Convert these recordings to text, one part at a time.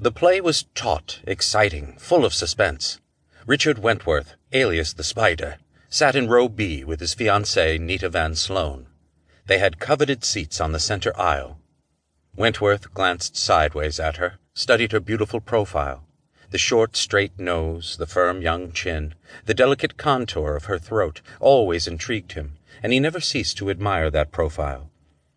The play was taut, exciting, full of suspense. Richard Wentworth, alias the Spider, sat in row B with his fiancée, Nita Van Sloan. They had coveted seats on the center aisle. Wentworth glanced sideways at her, studied her beautiful profile. The short, straight nose, the firm young chin, the delicate contour of her throat always intrigued him, and he never ceased to admire that profile.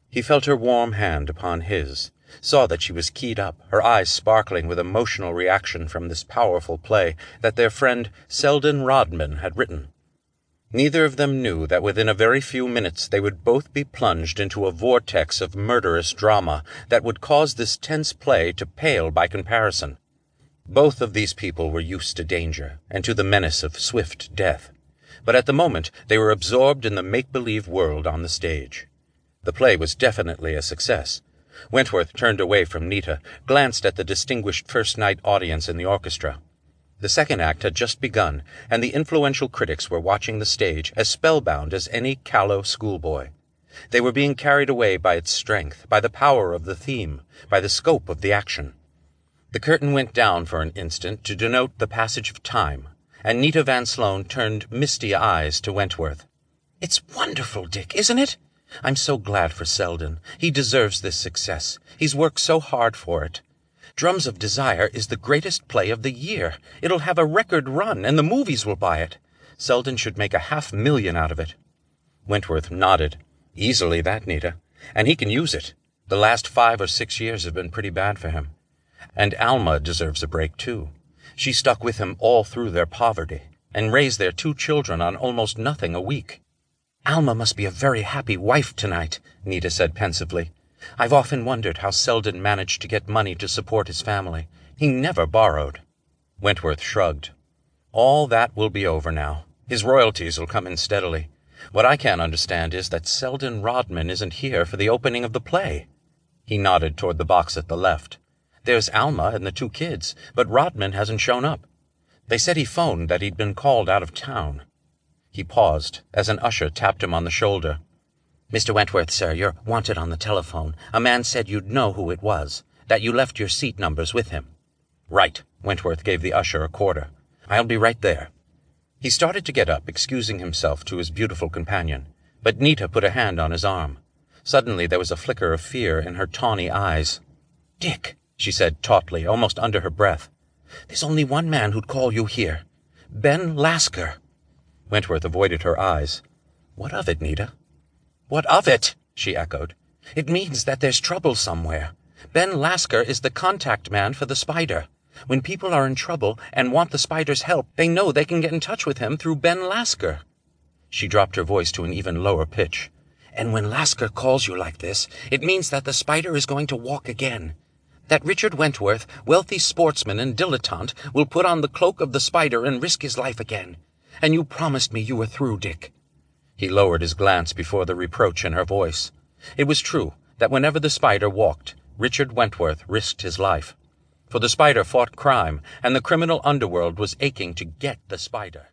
He felt her warm hand upon his, saw that she was keyed up, her eyes sparkling with emotional reaction from this powerful play that their friend Selden Rodman had written. Neither of them knew that within a very few minutes they would both be plunged into a vortex of murderous drama that would cause this tense play to pale by comparison. Both of these people were used to danger and to the menace of swift death, but at the moment they were absorbed in the make believe world on the stage. The play was definitely a success. Wentworth turned away from Nita, glanced at the distinguished first night audience in the orchestra. The second act had just begun, and the influential critics were watching the stage as spellbound as any callow schoolboy. They were being carried away by its strength, by the power of the theme, by the scope of the action. The curtain went down for an instant to denote the passage of time, and Nita Van Sloan turned misty eyes to Wentworth. It's wonderful, Dick, isn't it? I'm so glad for Selden. He deserves this success. He's worked so hard for it. Drums of Desire is the greatest play of the year. It'll have a record run, and the movies will buy it. Selden should make a half million out of it. Wentworth nodded. Easily that, Nita. And he can use it. The last five or six years have been pretty bad for him. And Alma deserves a break, too. She stuck with him all through their poverty, and raised their two children on almost nothing a week. Alma must be a very happy wife tonight, Nita said pensively. I've often wondered how Selden managed to get money to support his family. He never borrowed. Wentworth shrugged. All that will be over now. His royalties will come in steadily. What I can't understand is that Selden Rodman isn't here for the opening of the play. He nodded toward the box at the left. There's Alma and the two kids, but Rodman hasn't shown up. They said he phoned that he'd been called out of town. He paused as an usher tapped him on the shoulder. Mr. Wentworth, sir, you're wanted on the telephone. A man said you'd know who it was, that you left your seat numbers with him. Right. Wentworth gave the usher a quarter. I'll be right there. He started to get up, excusing himself to his beautiful companion, but Nita put a hand on his arm. Suddenly there was a flicker of fear in her tawny eyes. Dick, she said tautly, almost under her breath. There's only one man who'd call you here. Ben Lasker. Wentworth avoided her eyes. What of it, Nita? What of it? she echoed. It means that there's trouble somewhere. Ben Lasker is the contact man for the spider. When people are in trouble and want the spider's help, they know they can get in touch with him through Ben Lasker. She dropped her voice to an even lower pitch. And when Lasker calls you like this, it means that the spider is going to walk again. That Richard Wentworth, wealthy sportsman and dilettante, will put on the cloak of the spider and risk his life again. And you promised me you were through, Dick. He lowered his glance before the reproach in her voice. It was true that whenever the spider walked, Richard Wentworth risked his life. For the spider fought crime, and the criminal underworld was aching to get the spider.